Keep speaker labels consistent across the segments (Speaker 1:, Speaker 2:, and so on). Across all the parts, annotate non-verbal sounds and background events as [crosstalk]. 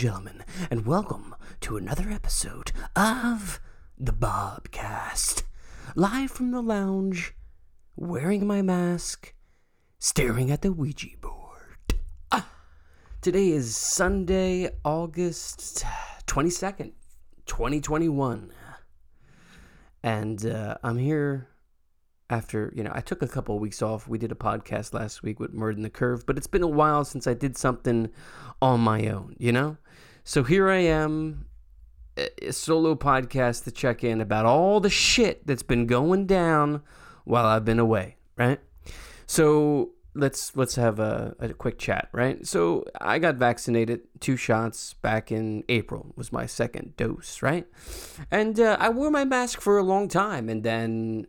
Speaker 1: gentlemen, and welcome to another episode of the Bobcast. Live from the lounge, wearing my mask, staring at the Ouija board. Ah. Today is Sunday, August 22nd, 2021. And uh, I'm here after, you know, I took a couple of weeks off. We did a podcast last week with Murd and the Curve, but it's been a while since I did something on my own, you know? So here I am, a solo podcast to check in about all the shit that's been going down while I've been away, right? So let's let's have a, a quick chat, right? So I got vaccinated, two shots back in April was my second dose, right? And uh, I wore my mask for a long time, and then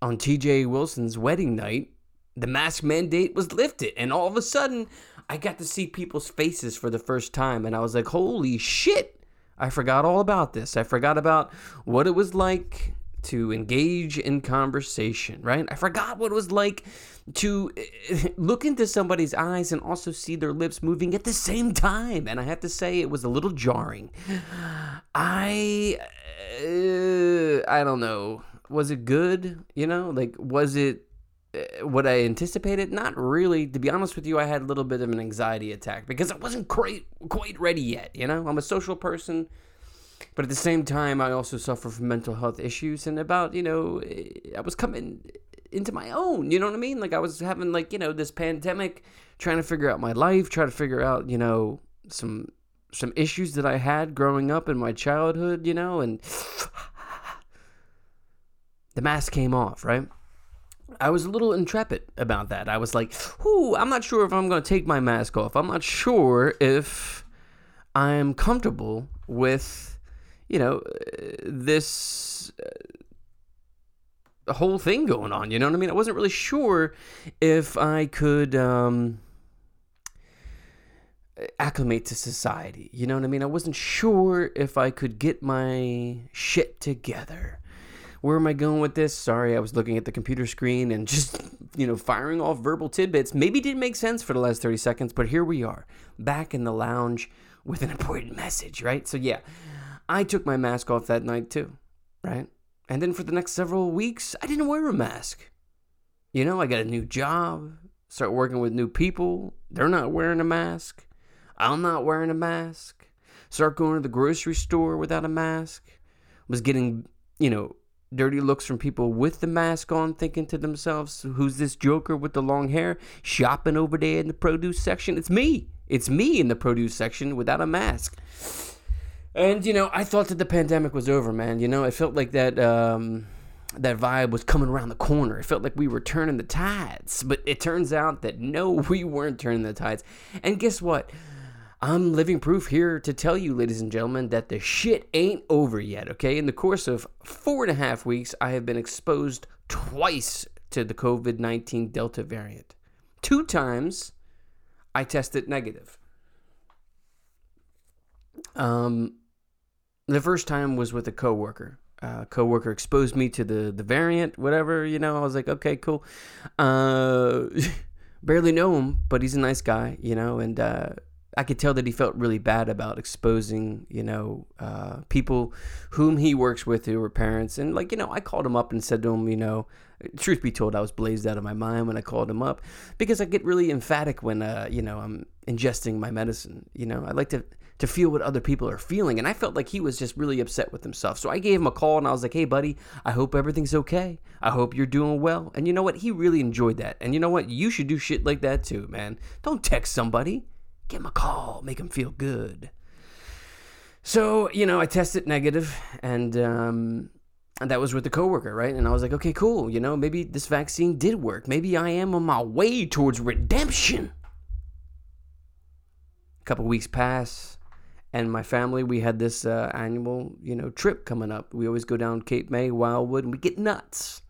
Speaker 1: on TJ Wilson's wedding night, the mask mandate was lifted, and all of a sudden, I got to see people's faces for the first time, and I was like, "Holy shit!" I forgot all about this. I forgot about what it was like to engage in conversation, right? I forgot what it was like to [laughs] look into somebody's eyes and also see their lips moving at the same time. And I have to say, it was a little jarring. I, uh, I don't know. Was it good? You know, like, was it what I anticipated? Not really. To be honest with you, I had a little bit of an anxiety attack because I wasn't quite quite ready yet. You know, I'm a social person, but at the same time, I also suffer from mental health issues. And about you know, I was coming into my own. You know what I mean? Like I was having like you know this pandemic, trying to figure out my life, trying to figure out you know some some issues that I had growing up in my childhood. You know, and [sighs] the mask came off, right? I was a little intrepid about that. I was like, "Ooh, I'm not sure if I'm going to take my mask off. I'm not sure if I'm comfortable with, you know, this uh, whole thing going on. You know what I mean? I wasn't really sure if I could um, acclimate to society. You know what I mean? I wasn't sure if I could get my shit together." Where am I going with this? Sorry, I was looking at the computer screen and [laughs] just, you know, firing off verbal tidbits. Maybe didn't make sense for the last 30 seconds, but here we are, back in the lounge with an important message, right? So, yeah, I took my mask off that night too, right? And then for the next several weeks, I didn't wear a mask. You know, I got a new job, start working with new people. They're not wearing a mask. I'm not wearing a mask. Start going to the grocery store without a mask. Was getting, you know, dirty looks from people with the mask on, thinking to themselves, who's this joker with the long hair shopping over there in the produce section? It's me. It's me in the produce section without a mask. And, you know, I thought that the pandemic was over, man. You know, it felt like that. Um, that vibe was coming around the corner. It felt like we were turning the tides, but it turns out that no, [laughs] we weren't turning the tides. And guess what? I'm living proof here to tell you, ladies and gentlemen, that the shit ain't over yet, okay? In the course of four and a half weeks, I have been exposed twice to the COVID 19 Delta variant. Two times I tested negative. Um, the first time was with a coworker. Uh, coworker exposed me to the the variant, whatever. You know, I was like, okay, cool. Uh, [laughs] barely know him, but he's a nice guy, you know, and uh, I could tell that he felt really bad about exposing, you know, uh, people whom he works with who were parents. And like, you know, I called him up and said to him, you know, truth be told, I was blazed out of my mind when I called him up because I get really emphatic when, uh, you know, I'm ingesting my medicine. You know, I like to to feel what other people are feeling, and I felt like he was just really upset with himself. So I gave him a call and I was like, "Hey, buddy, I hope everything's okay. I hope you're doing well." And you know what? He really enjoyed that. And you know what? You should do shit like that too, man. Don't text somebody give him a call, make him feel good. So, you know, I tested negative and um, and that was with the coworker, right? And I was like, okay, cool. You know, maybe this vaccine did work. Maybe I am on my way towards redemption. A couple weeks pass, and my family, we had this uh, annual, you know, trip coming up. We always go down Cape May, Wildwood, and we get nuts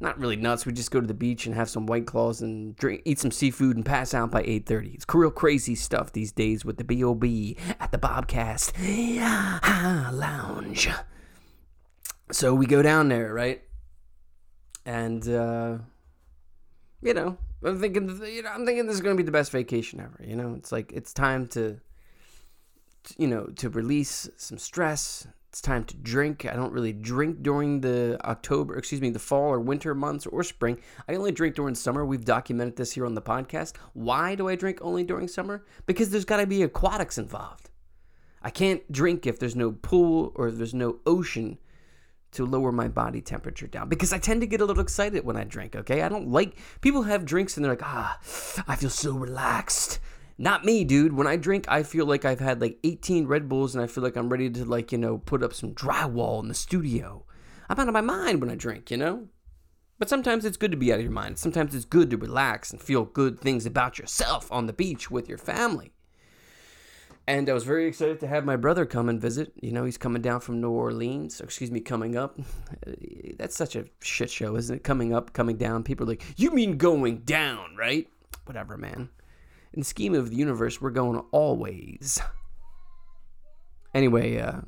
Speaker 1: not really nuts. We just go to the beach and have some white claws and drink, eat some seafood and pass out by 8:30. It's real crazy stuff these days with the BOB at the Bobcast [laughs] Lounge. So we go down there, right? And uh, you know, I'm thinking, you know, I'm thinking this is gonna be the best vacation ever. You know, it's like it's time to you know, to release some stress. It's time to drink. I don't really drink during the October, excuse me, the fall or winter months or spring. I only drink during summer. We've documented this here on the podcast. Why do I drink only during summer? Because there's got to be aquatics involved. I can't drink if there's no pool or there's no ocean to lower my body temperature down because I tend to get a little excited when I drink, okay? I don't like people have drinks and they're like, "Ah, I feel so relaxed." Not me, dude. When I drink, I feel like I've had like 18 Red Bulls and I feel like I'm ready to like, you know, put up some drywall in the studio. I'm out of my mind when I drink, you know? But sometimes it's good to be out of your mind. Sometimes it's good to relax and feel good things about yourself on the beach with your family. And I was very excited to have my brother come and visit. You know, he's coming down from New Orleans. Excuse me, coming up. [laughs] That's such a shit show, isn't it? Coming up, coming down. People are like, you mean going down, right? Whatever, man. In the scheme of the universe, we're going always. Anyway, uh,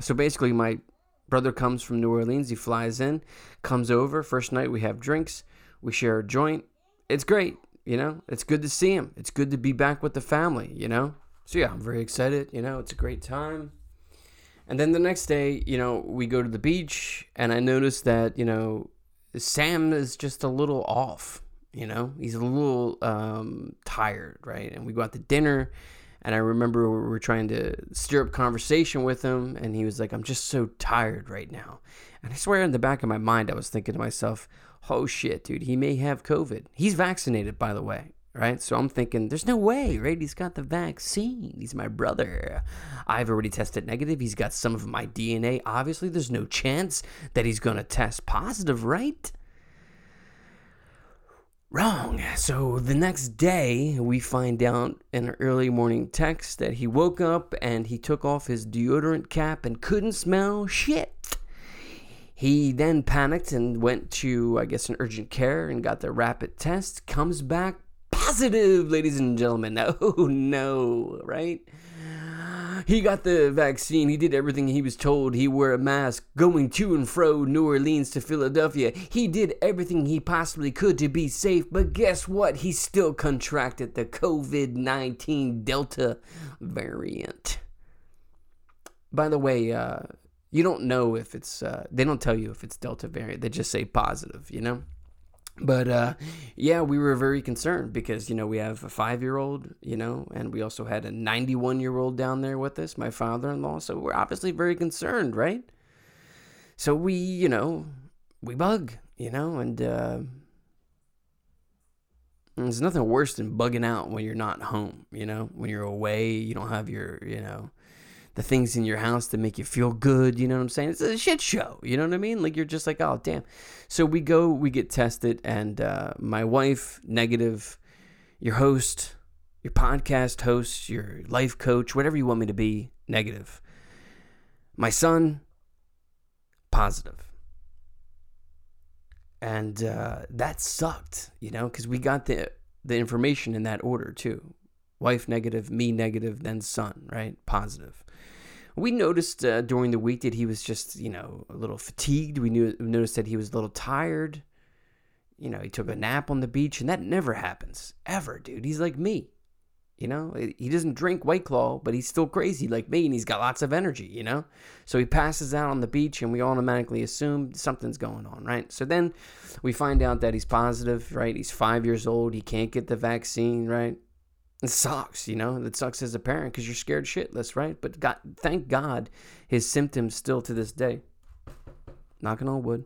Speaker 1: so basically, my brother comes from New Orleans. He flies in, comes over. First night, we have drinks. We share a joint. It's great, you know? It's good to see him. It's good to be back with the family, you know? So yeah, I'm very excited. You know, it's a great time. And then the next day, you know, we go to the beach, and I notice that you know Sam is just a little off. You know, he's a little um, tired, right? And we go out to dinner, and I remember we were trying to stir up conversation with him, and he was like, "I'm just so tired right now." And I swear, in the back of my mind, I was thinking to myself, "Oh shit, dude, he may have COVID. He's vaccinated, by the way right? So I'm thinking, there's no way, right? He's got the vaccine. He's my brother. I've already tested negative. He's got some of my DNA. Obviously, there's no chance that he's going to test positive, right? Wrong. So the next day, we find out in an early morning text that he woke up and he took off his deodorant cap and couldn't smell shit. He then panicked and went to, I guess, an urgent care and got the rapid test. Comes back positive, ladies and gentlemen. [laughs] Oh no, right? He got the vaccine. He did everything he was told. He wore a mask going to and fro New Orleans to Philadelphia. He did everything he possibly could to be safe. But guess what? He still contracted the COVID 19 Delta variant. By the way, uh, you don't know if it's, uh, they don't tell you if it's Delta variant. They just say positive, you know? But uh, yeah, we were very concerned because you know we have a five-year-old, you know, and we also had a 91-year-old down there with us, my father-in-law. So we're obviously very concerned, right? So we, you know, we bug, you know, and uh, there's nothing worse than bugging out when you're not home, you know, when you're away, you don't have your, you know, the things in your house that make you feel good. You know what I'm saying? It's a shit show. You know what I mean? Like you're just like, oh damn. So we go, we get tested, and uh, my wife negative, your host, your podcast host, your life coach, whatever you want me to be, negative. My son, positive. And uh, that sucked, you know, because we got the the information in that order too. Wife negative, me negative, then son, right? Positive. We noticed uh, during the week that he was just, you know, a little fatigued. We knew noticed that he was a little tired. You know, he took a nap on the beach, and that never happens ever, dude. He's like me. You know, he doesn't drink White Claw, but he's still crazy like me, and he's got lots of energy. You know, so he passes out on the beach, and we automatically assume something's going on, right? So then we find out that he's positive, right? He's five years old. He can't get the vaccine, right? It sucks, you know. It sucks as a parent because you're scared shitless, right? But God, thank God, his symptoms still to this day. Knocking on wood.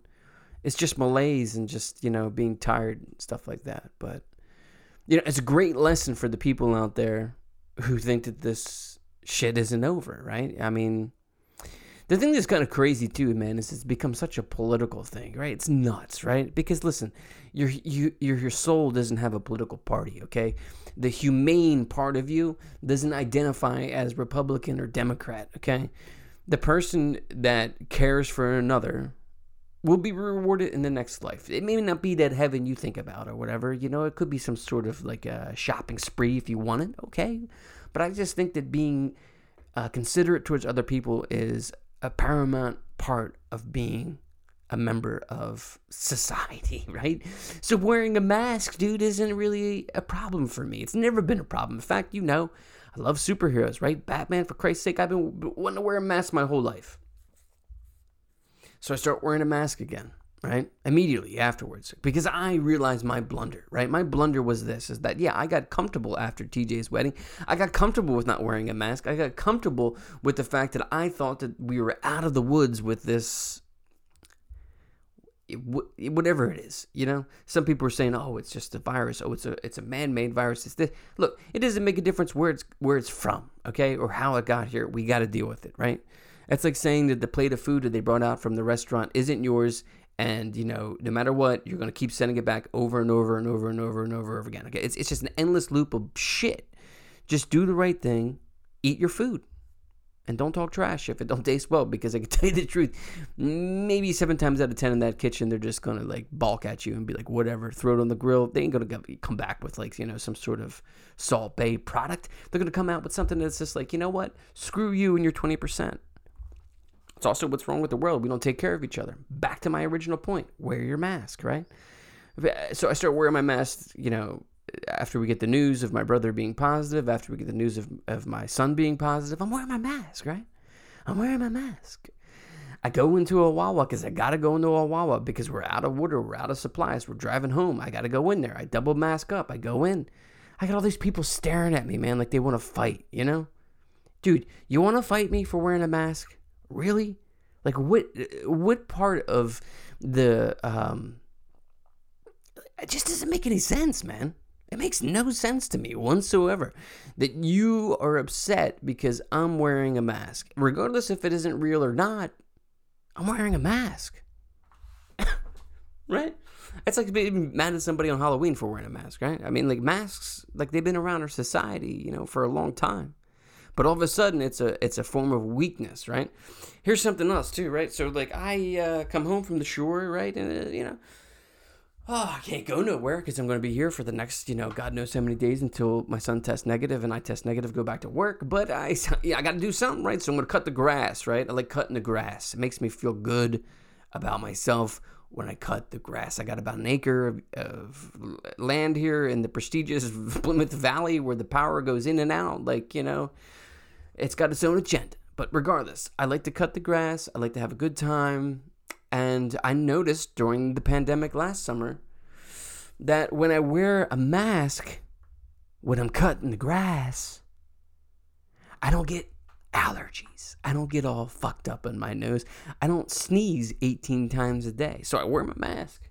Speaker 1: It's just malaise and just you know being tired and stuff like that. But you know, it's a great lesson for the people out there who think that this shit isn't over, right? I mean, the thing that's kind of crazy too, man, is it's become such a political thing, right? It's nuts, right? Because listen, your you your your soul doesn't have a political party, okay? The humane part of you doesn't identify as Republican or Democrat, okay? The person that cares for another will be rewarded in the next life. It may not be that heaven you think about or whatever, you know, it could be some sort of like a shopping spree if you want it, okay? But I just think that being uh, considerate towards other people is a paramount part of being a member of society, [laughs] right? So wearing a mask, dude, isn't really a problem for me. It's never been a problem. In fact, you know, I love superheroes, right? Batman, for Christ's sake, I've been wanting to wear a mask my whole life. So I start wearing a mask again, right? Immediately afterwards, because I realized my blunder, right? My blunder was this: is that yeah, I got comfortable after TJ's wedding. I got comfortable with not wearing a mask. I got comfortable with the fact that I thought that we were out of the woods with this whatever it is, you know. Some people are saying, "Oh, it's just a virus. Oh, it's a it's a man-made virus." It's this. Look, it doesn't make a difference where it's where it's from, okay, or how it got here. We got to deal with it, right? It's like saying that the plate of food that they brought out from the restaurant isn't yours, and you know, no matter what, you're gonna keep sending it back over and over and over and over and over and over again. Okay, it's it's just an endless loop of shit. Just do the right thing, eat your food and don't talk trash if it don't [laughs] taste well because I can tell you the truth. Maybe seven times out of ten in that kitchen, they're just gonna like balk at you and be like, whatever, throw it on the grill. They ain't gonna come back with like you know some sort of Salt Bae product. They're gonna come out with something that's just like, you know what? Screw you and your twenty percent. It's also what's wrong with the world. We don't take care of each other. Back to my original point: wear your mask, right? So I start wearing my mask, you know, after we get the news of my brother being positive, after we get the news of, of my son being positive, I'm wearing my mask, right? I'm wearing my mask. I go into a Wawa because I got to go into a Wawa because we're out of water, we're out of supplies, we're driving home. I got to go in there. I double mask up. I go in. I got all these people staring at me, man, like they want to fight, you know? Dude, you want to fight me for wearing a mask? Really? Like what what part of the um it just doesn't make any sense, man. It makes no sense to me whatsoever that you are upset because I'm wearing a mask. Regardless if it isn't real or not, I'm wearing a mask. [laughs] right? It's like being mad at somebody on Halloween for wearing a mask, right? I mean, like masks, like they've been around our society, you know, for a long time. But all of a sudden, it's a it's a form of weakness, right? Here's something else too, right? So like I uh, come home from the shore, right, and uh, you know, oh, I can't go nowhere because I'm going to be here for the next, you know, God knows how many days until my son tests negative and I test negative, go back to work. But I, [laughs] yeah, I got to do something, right? So I'm going to cut the grass, right? I like cutting the grass. It makes me feel good about myself when I cut the grass. I got about an acre of, of land here in the prestigious [laughs] Plymouth Valley where the power goes in and out. Like, you know, it's got its own agenda. But regardless, I like to cut the grass. I like to have a good time. And I noticed during the pandemic last summer that when I wear a mask, when I'm cutting the grass, I don't get allergies. I don't get all fucked up in my nose. I don't sneeze 18 times a day. So I wear my mask.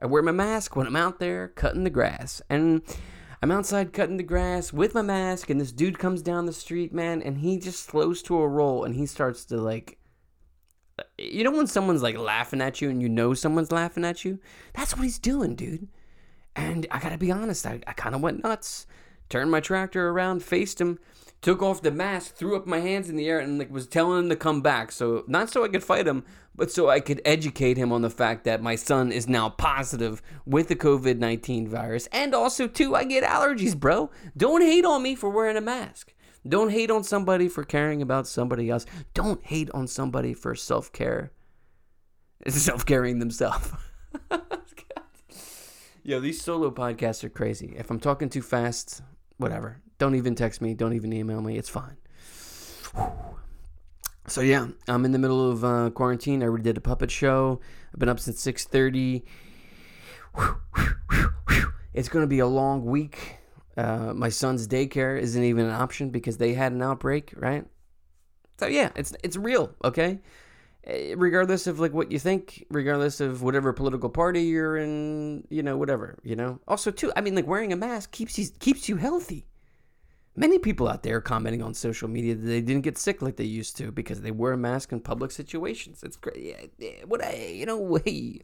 Speaker 1: I wear my mask when I'm out there cutting the grass. And I'm outside cutting the grass with my mask, and this dude comes down the street, man, and he just slows to a roll and he starts to like you know when someone's like laughing at you and you know someone's laughing at you? That's what he's doing, dude. And I gotta be honest, I, I kind of went nuts. Turned my tractor around, faced him, took off the mask, threw up my hands in the air, and like was telling him to come back. So not so I could fight him, but so I could educate him on the fact that my son is now positive with the COVID nineteen virus, and also too I get allergies, bro. Don't hate on me for wearing a mask. Don't hate on somebody for caring about somebody else. Don't hate on somebody for self care. [laughs] Self caring themselves. [laughs] Yo, these solo podcasts are crazy. If I'm talking too fast, whatever. Don't even text me. Don't even email me. It's fine. So yeah, I'm in the middle of uh, quarantine. I already did a puppet show. I've been up since 6:30. It's gonna be a long week. Uh, my son's daycare isn't even an option because they had an outbreak, right? So yeah, it's it's real, okay? Eh, regardless of like what you think, regardless of whatever political party you're in, you know, whatever, you know. Also, too, I mean, like wearing a mask keeps you keeps you healthy. Many people out there commenting on social media that they didn't get sick like they used to because they wear a mask in public situations. It's great. Yeah, what I, you know, [laughs] hey,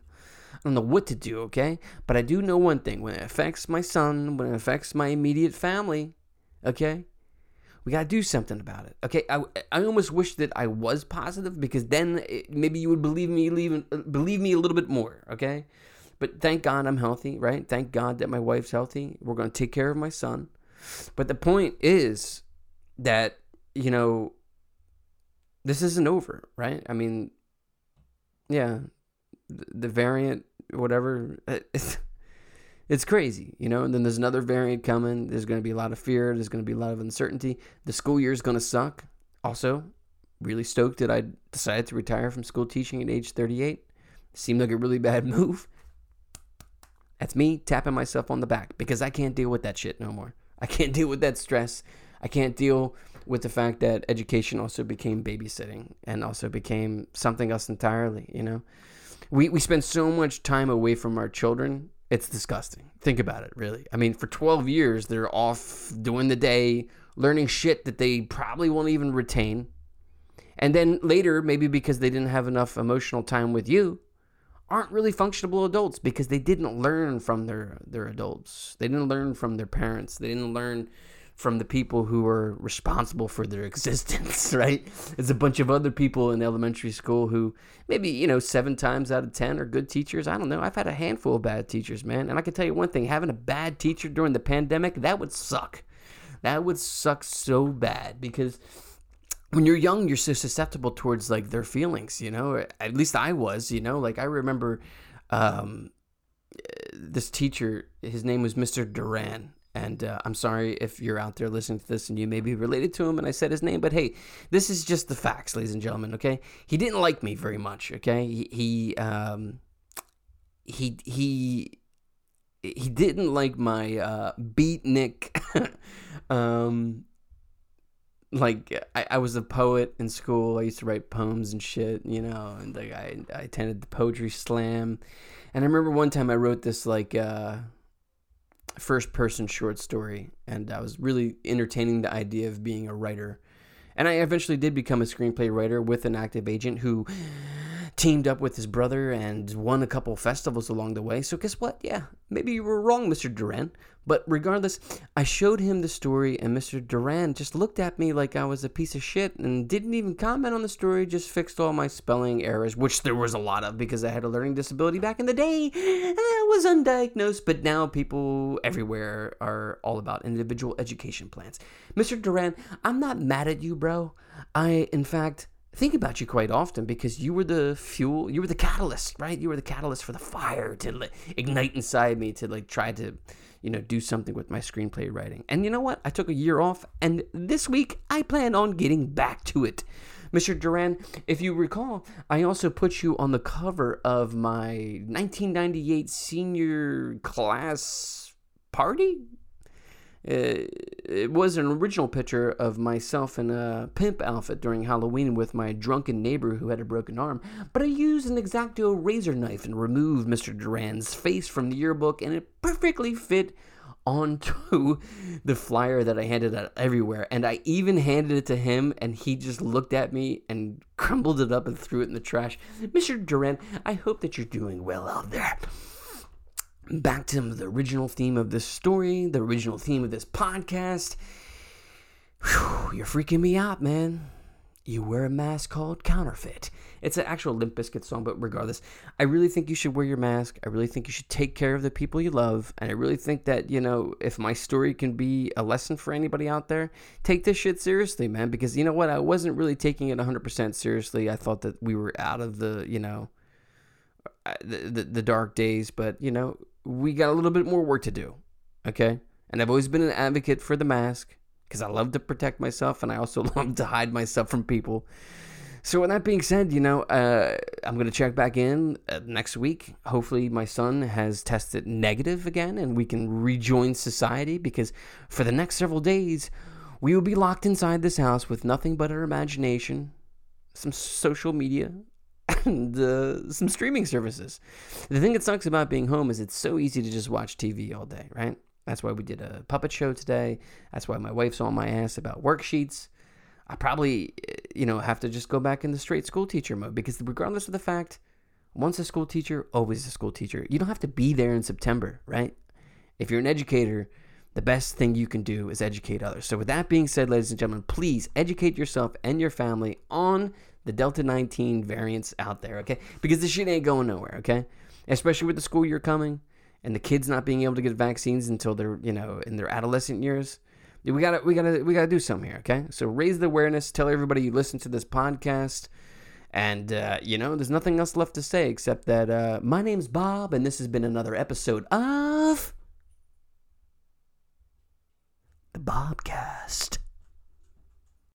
Speaker 1: I don't know what to do, okay? But I do know one thing when it affects my son, when it affects my immediate family, okay? We got to do something about it. Okay, I, I almost wish that I was positive because then it, maybe you would believe me even believe me a little bit more, okay? But thank God I'm healthy, right? Thank God that my wife's healthy. We're going to take care of my son. But the point is that, you know, this isn't over, right? I mean, yeah, the variant, whatever. [laughs] It's crazy, you know. And then there's another variant coming. There's going to be a lot of fear. There's going to be a lot of uncertainty. The school year is going to suck. Also, really stoked that I decided to retire from school teaching at age 38. Seemed like a really bad [laughs] move. That's me tapping myself on the back because I can't deal with that shit no more. I can't deal with that stress. I can't deal with the fact that education also became babysitting and also became something else entirely, you know? We, we spend so much time away from our children. It's disgusting. Think about it, really. I mean, for 12 years, they're off doing the day, learning shit that they probably won't even retain. And then later, maybe because they didn't have enough emotional time with you, aren't really functional adults because they didn't learn from their, their adults. They didn't learn from their parents. They didn't learn from the people who are responsible for their [laughs] existence, right? There's a bunch of other people in elementary school who maybe, you know, seven times out of 10 are good teachers. I don't know. I've had a handful of bad teachers, man. And I can tell you one thing having a bad teacher during the pandemic, that would suck. That would suck so bad because when you're young, you're so susceptible towards like their feelings, you know. At least I was, you know. Like I remember um, this teacher. His name was Mr. Duran, and uh, I'm sorry if you're out there listening to this and you may be related to him and I said his name, but hey, this is just the facts, ladies and gentlemen, okay? He didn't like me very much, okay? He, he, um, he, he, he didn't like my uh, beatnik. [laughs] um, like I, I was a poet in school. I used to write poems and shit, you know, and like I, I attended the poetry slam. And I remember one time I wrote this like uh first person short story, and I was really entertaining the idea of being a writer. And I eventually did become a screenplay writer with an active agent who teamed up with his brother and won a couple festivals along the way. So guess what? Yeah, maybe you were wrong, Mr. Duran. But regardless, I showed him the story, and Mr. Duran just looked at me like I was a piece of shit and didn't even comment on the story, just fixed all my spelling errors, which there was a lot of because I had a learning disability back in the day, I was undiagnosed. But now people everywhere are all about individual education plans. Mr. Duran, I'm not mad at you, bro. I, in fact, think about you quite often because you were the fuel, you were the catalyst, right? You were the catalyst for the fire to like, ignite inside me to like try to, you know, do something with my screenplay writing. And you know what? I took a year off, and this week I plan on getting back to it. Mr. Duran, if you recall, I also put you on the cover of my 1998 senior class party it was an original picture of myself in a pimp outfit during Halloween with my drunken neighbor who had a broken arm, but I used an X-Acto razor knife and removed Mr. Duran's face from the yearbook, and it perfectly fit onto [laughs] the flyer that I handed out everywhere. And I even handed it to him, and he just looked at me and crumbled it up and threw it in the trash. Mr. Duran, I hope that you're doing well out there back to the original theme of this story, the original theme of this podcast. Whew, you're freaking me out, man. You wear a mask called Counterfeit. It's an actual Limp Bizkit song, but regardless, I really think you should wear your mask. I really think you should take care of the people you love. And I really think that, you know, if my story can be a lesson for anybody out there, take this shit seriously, man. Because you know what? I wasn't really taking it 100% seriously. I thought that we were out of the, you know, uh, the, the, the dark days. But, you know, we got a little bit more work to do. Okay? And I've always been an advocate for the mask because I love to protect myself and I also [laughs] love to hide myself from people. So, with that being said, you know, uh, I'm going to check back in uh, next week. Hopefully, my son has tested negative again and we can rejoin society because for the next several days, we will be locked inside this house with nothing but our imagination, some social media, [laughs] and uh, some streaming services. The thing that sucks about being home is it's so easy to just watch TV all day, right? That's why we did a puppet show today. That's why my wife's on my ass about worksheets. I probably, uh, you know, have to just go back into straight school teacher mode because regardless of the fact, once a school teacher, always a school teacher. You don't have to be there in September, right? If you're an educator, the best thing you can do is educate others. So, with that being said, ladies and gentlemen, please educate yourself and your family on the Delta 19 variants out there, okay? Because this shit ain't going nowhere, okay? Especially with the school year coming and the kids not being able to get vaccines until they're, you know, in their adolescent years. We gotta, we gotta, we gotta do something here, okay? So raise the awareness. Tell everybody you listen to this podcast, and uh, you know, there's nothing else left to say except that uh, my name's Bob, and this has been another episode of Bobcast.